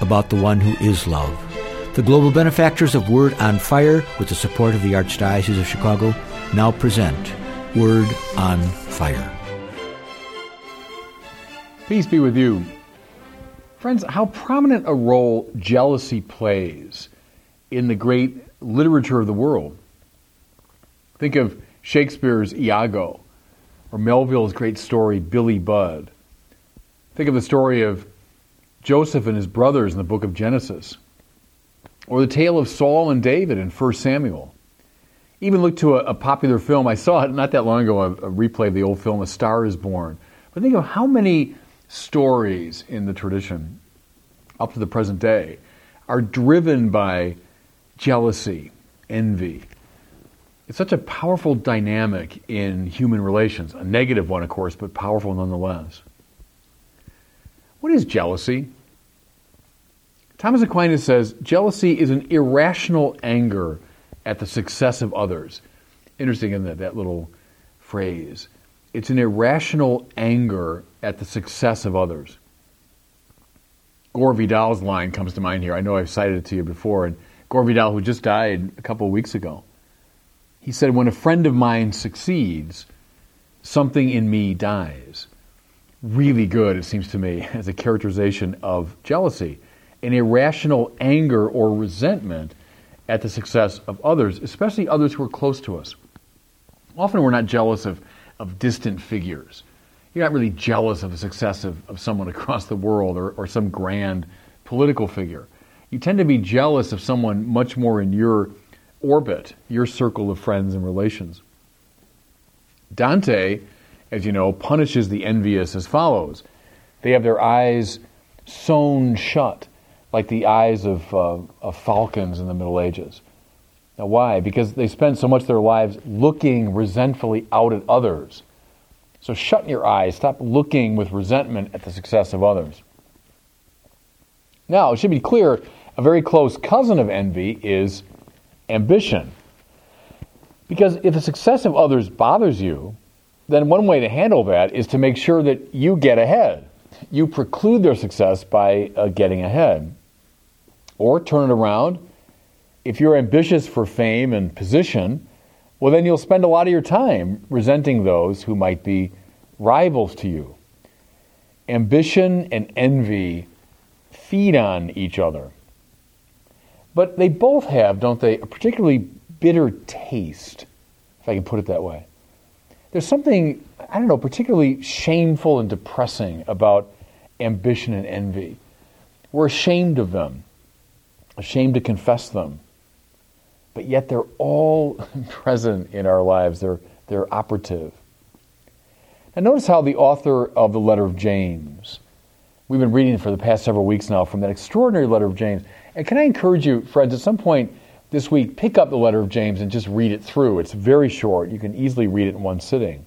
about the one who is love. The global benefactors of Word on Fire, with the support of the Archdiocese of Chicago, now present Word on Fire. Peace be with you. Friends, how prominent a role jealousy plays in the great literature of the world. Think of Shakespeare's Iago, or Melville's great story, Billy Budd. Think of the story of Joseph and his brothers in the book of Genesis, or the tale of Saul and David in 1 Samuel. Even look to a, a popular film. I saw it not that long ago, a, a replay of the old film, A Star is Born. But think of how many stories in the tradition up to the present day are driven by jealousy, envy. It's such a powerful dynamic in human relations, a negative one, of course, but powerful nonetheless. What is jealousy? Thomas Aquinas says jealousy is an irrational anger at the success of others. Interesting in that, that little phrase. It's an irrational anger at the success of others. Gore Vidal's line comes to mind here. I know I've cited it to you before. And Gore Vidal, who just died a couple of weeks ago, he said, When a friend of mine succeeds, something in me dies really good, it seems to me, as a characterization of jealousy an irrational anger or resentment at the success of others, especially others who are close to us. Often we're not jealous of, of distant figures. You're not really jealous of the success of, of someone across the world or, or some grand political figure. You tend to be jealous of someone much more in your orbit, your circle of friends and relations. Dante as you know, punishes the envious as follows They have their eyes sewn shut, like the eyes of, uh, of falcons in the Middle Ages. Now, why? Because they spend so much of their lives looking resentfully out at others. So shut your eyes. Stop looking with resentment at the success of others. Now, it should be clear a very close cousin of envy is ambition. Because if the success of others bothers you, then one way to handle that is to make sure that you get ahead. You preclude their success by uh, getting ahead. Or turn it around. If you're ambitious for fame and position, well, then you'll spend a lot of your time resenting those who might be rivals to you. Ambition and envy feed on each other. But they both have, don't they, a particularly bitter taste, if I can put it that way there's something, I don't know, particularly shameful and depressing about ambition and envy. We're ashamed of them, ashamed to confess them. But yet they're all present in our lives, they're, they're operative. Now, notice how the author of the letter of James, we've been reading for the past several weeks now from that extraordinary letter of James. And can I encourage you, friends, at some point, this week, pick up the letter of James and just read it through. It's very short. You can easily read it in one sitting.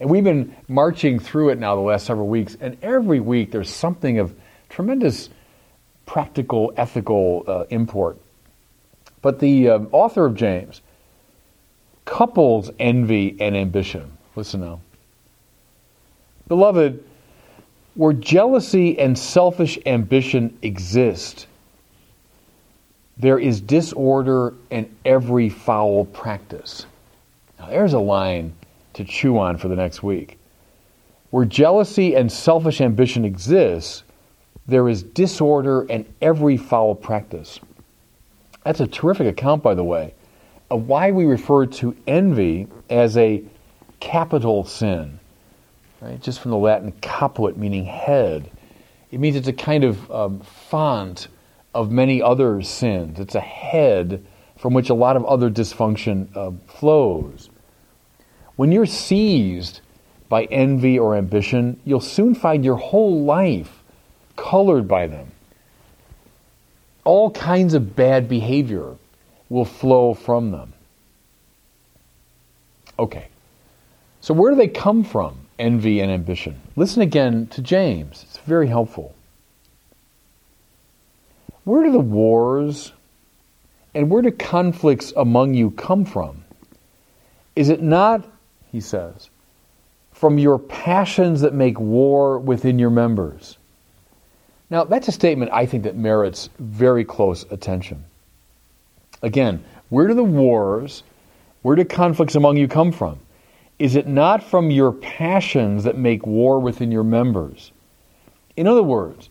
And we've been marching through it now the last several weeks, and every week there's something of tremendous practical, ethical uh, import. But the um, author of James couples envy and ambition. Listen now. Beloved, where jealousy and selfish ambition exist, there is disorder and every foul practice. Now, there's a line to chew on for the next week. Where jealousy and selfish ambition exists, there is disorder and every foul practice. That's a terrific account, by the way, of why we refer to envy as a capital sin. Right? Just from the Latin caput, meaning head. It means it's a kind of um, font of many other sins. It's a head from which a lot of other dysfunction uh, flows. When you're seized by envy or ambition, you'll soon find your whole life colored by them. all kinds of bad behavior will flow from them. Okay. So, where do they come from, envy and ambition? Listen again to James. It's very helpful. Where do the wars and where do conflicts among you come from? Is it not, he says, from your passions that make war within your members? Now, that's a statement I think that merits very close attention. Again, where do the wars, where do conflicts among you come from? Is it not from your passions that make war within your members? In other words,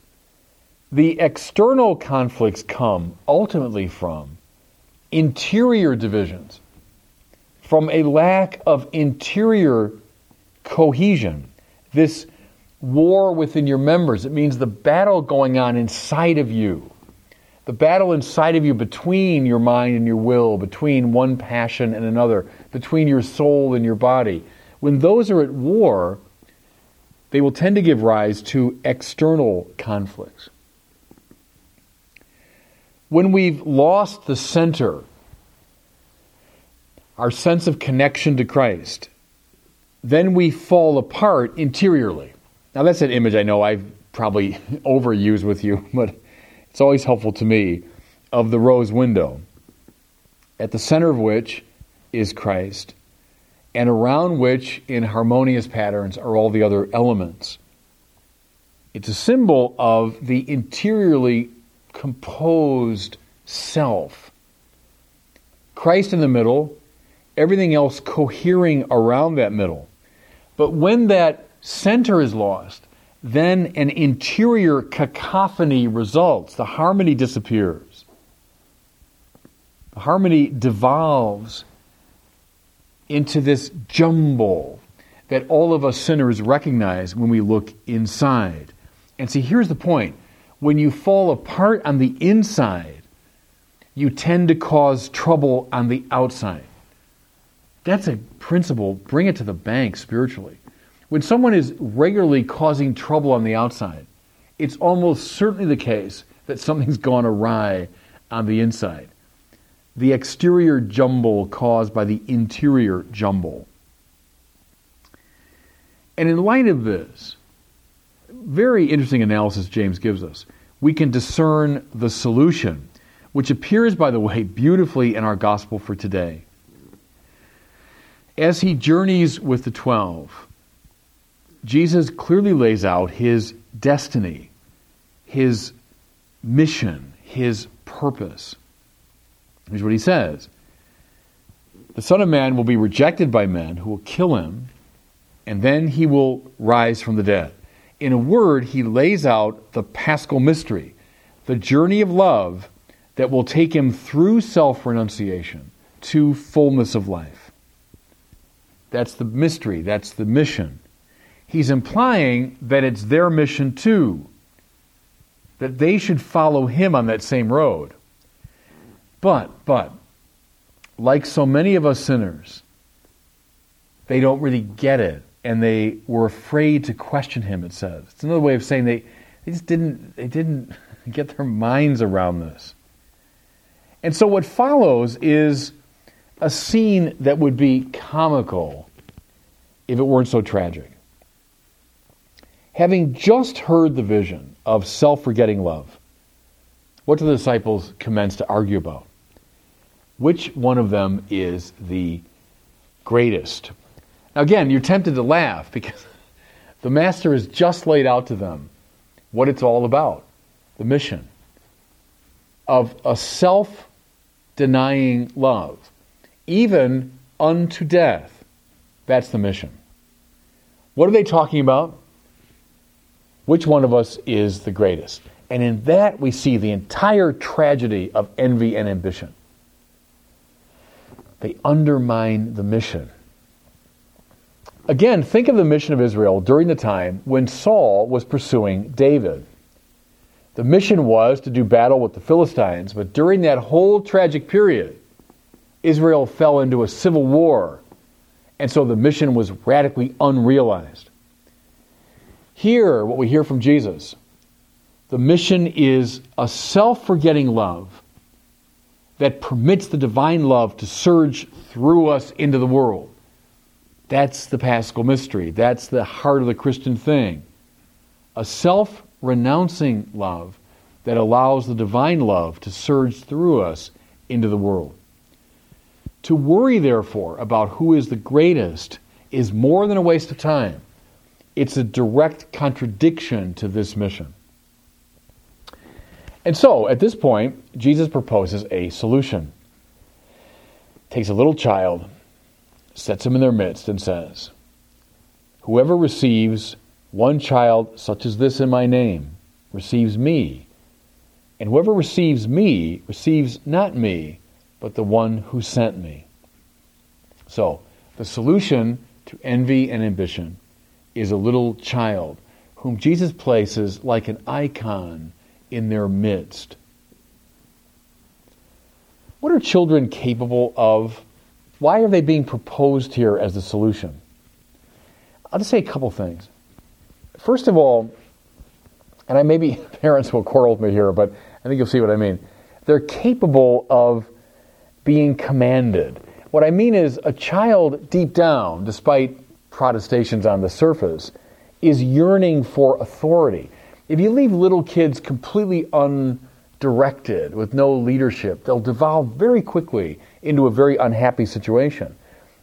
the external conflicts come ultimately from interior divisions, from a lack of interior cohesion. This war within your members. It means the battle going on inside of you. The battle inside of you between your mind and your will, between one passion and another, between your soul and your body. When those are at war, they will tend to give rise to external conflicts. When we've lost the center, our sense of connection to Christ, then we fall apart interiorly. Now, that's an image I know I've probably overused with you, but it's always helpful to me of the rose window, at the center of which is Christ, and around which, in harmonious patterns, are all the other elements. It's a symbol of the interiorly composed self. Christ in the middle, everything else cohering around that middle. But when that center is lost, then an interior cacophony results. The harmony disappears. The harmony devolves into this jumble that all of us sinners recognize when we look inside. And see, here's the point when you fall apart on the inside, you tend to cause trouble on the outside. That's a principle. Bring it to the bank spiritually. When someone is regularly causing trouble on the outside, it's almost certainly the case that something's gone awry on the inside. The exterior jumble caused by the interior jumble. And in light of this, very interesting analysis James gives us. We can discern the solution, which appears, by the way, beautifully in our gospel for today. As he journeys with the twelve, Jesus clearly lays out his destiny, his mission, his purpose. Here's what he says The Son of Man will be rejected by men who will kill him, and then he will rise from the dead in a word, he lays out the paschal mystery, the journey of love that will take him through self renunciation to fullness of life. That's the mystery, that's the mission. He's implying that it's their mission too, that they should follow him on that same road. But, but, like so many of us sinners, they don't really get it and they were afraid to question him, it says. It's another way of saying they, they just didn't, they didn't get their minds around this. And so what follows is a scene that would be comical if it weren't so tragic. Having just heard the vision of self forgetting love, what do the disciples commence to argue about? Which one of them is the greatest? Now, again, you're tempted to laugh because the Master has just laid out to them what it's all about the mission of a self denying love, even unto death. That's the mission. What are they talking about? Which one of us is the greatest? And in that, we see the entire tragedy of envy and ambition. They undermine the mission Again, think of the mission of Israel during the time when Saul was pursuing David. The mission was to do battle with the Philistines, but during that whole tragic period, Israel fell into a civil war, and so the mission was radically unrealized. Here, what we hear from Jesus The mission is a self forgetting love that permits the divine love to surge through us into the world. That's the paschal mystery. That's the heart of the Christian thing. A self renouncing love that allows the divine love to surge through us into the world. To worry, therefore, about who is the greatest is more than a waste of time. It's a direct contradiction to this mission. And so, at this point, Jesus proposes a solution. Takes a little child, sets him in their midst, and says, Whoever receives one child such as this in my name receives me. And whoever receives me receives not me, but the one who sent me. So, the solution to envy and ambition is a little child whom Jesus places like an icon in their midst. What are children capable of? Why are they being proposed here as the solution? I'll just say a couple things. First of all, and I maybe parents will quarrel with me here, but I think you'll see what I mean. They're capable of being commanded. What I mean is, a child deep down, despite protestations on the surface, is yearning for authority. If you leave little kids completely undirected, with no leadership, they'll devolve very quickly into a very unhappy situation.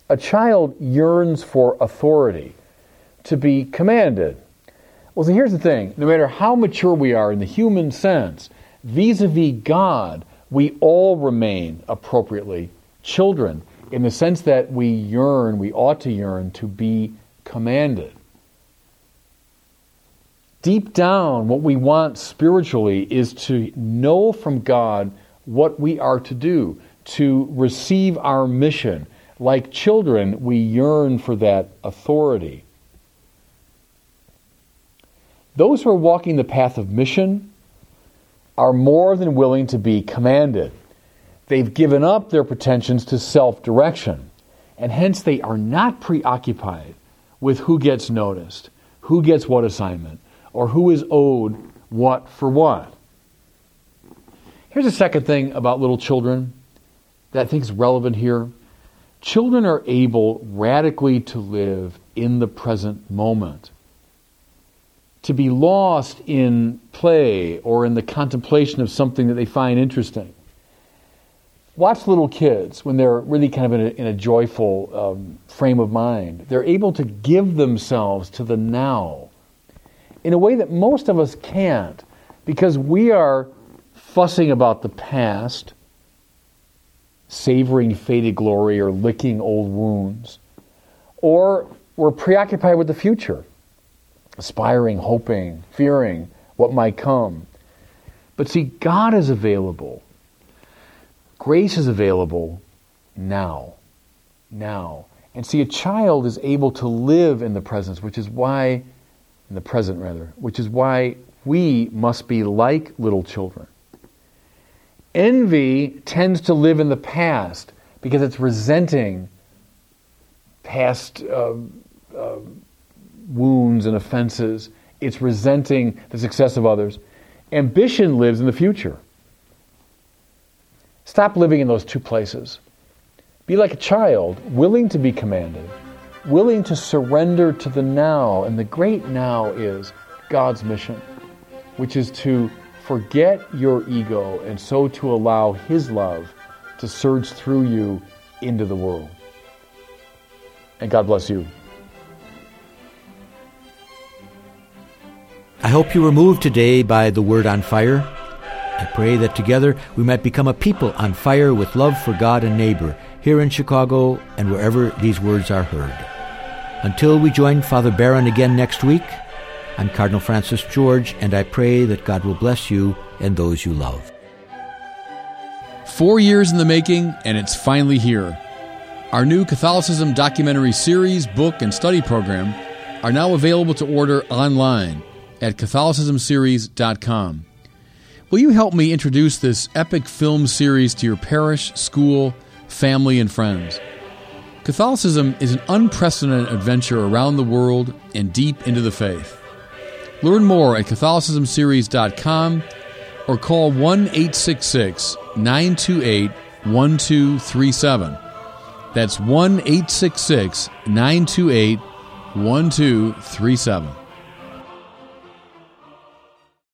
A child yearns for authority, to be commanded. Well, so here's the thing no matter how mature we are in the human sense, vis a vis God, we all remain appropriately children in the sense that we yearn, we ought to yearn to be commanded. Deep down, what we want spiritually is to know from God what we are to do, to receive our mission. Like children, we yearn for that authority. Those who are walking the path of mission are more than willing to be commanded. They've given up their pretensions to self direction, and hence they are not preoccupied with who gets noticed, who gets what assignment, or who is owed what for what. Here's a second thing about little children that I think is relevant here. Children are able radically to live in the present moment. To be lost in play or in the contemplation of something that they find interesting watch little kids when they're really kind of in a, in a joyful um, frame of mind. They're able to give themselves to the now in a way that most of us can't because we are fussing about the past, savoring faded glory or licking old wounds, or we're preoccupied with the future, aspiring, hoping, fearing what might come. But see, God is available Grace is available now. Now. And see, a child is able to live in the presence, which is why, in the present rather, which is why we must be like little children. Envy tends to live in the past because it's resenting past uh, uh, wounds and offenses. It's resenting the success of others. Ambition lives in the future. Stop living in those two places. Be like a child, willing to be commanded, willing to surrender to the now. And the great now is God's mission, which is to forget your ego and so to allow His love to surge through you into the world. And God bless you. I hope you were moved today by the word on fire. I pray that together we might become a people on fire with love for God and neighbor here in Chicago and wherever these words are heard. Until we join Father Barron again next week, I'm Cardinal Francis George, and I pray that God will bless you and those you love. Four years in the making, and it's finally here. Our new Catholicism documentary series, book, and study program are now available to order online at CatholicismSeries.com. Will you help me introduce this epic film series to your parish, school, family, and friends? Catholicism is an unprecedented adventure around the world and deep into the faith. Learn more at CatholicismSeries.com or call 1 866 928 1237. That's 1 866 928 1237.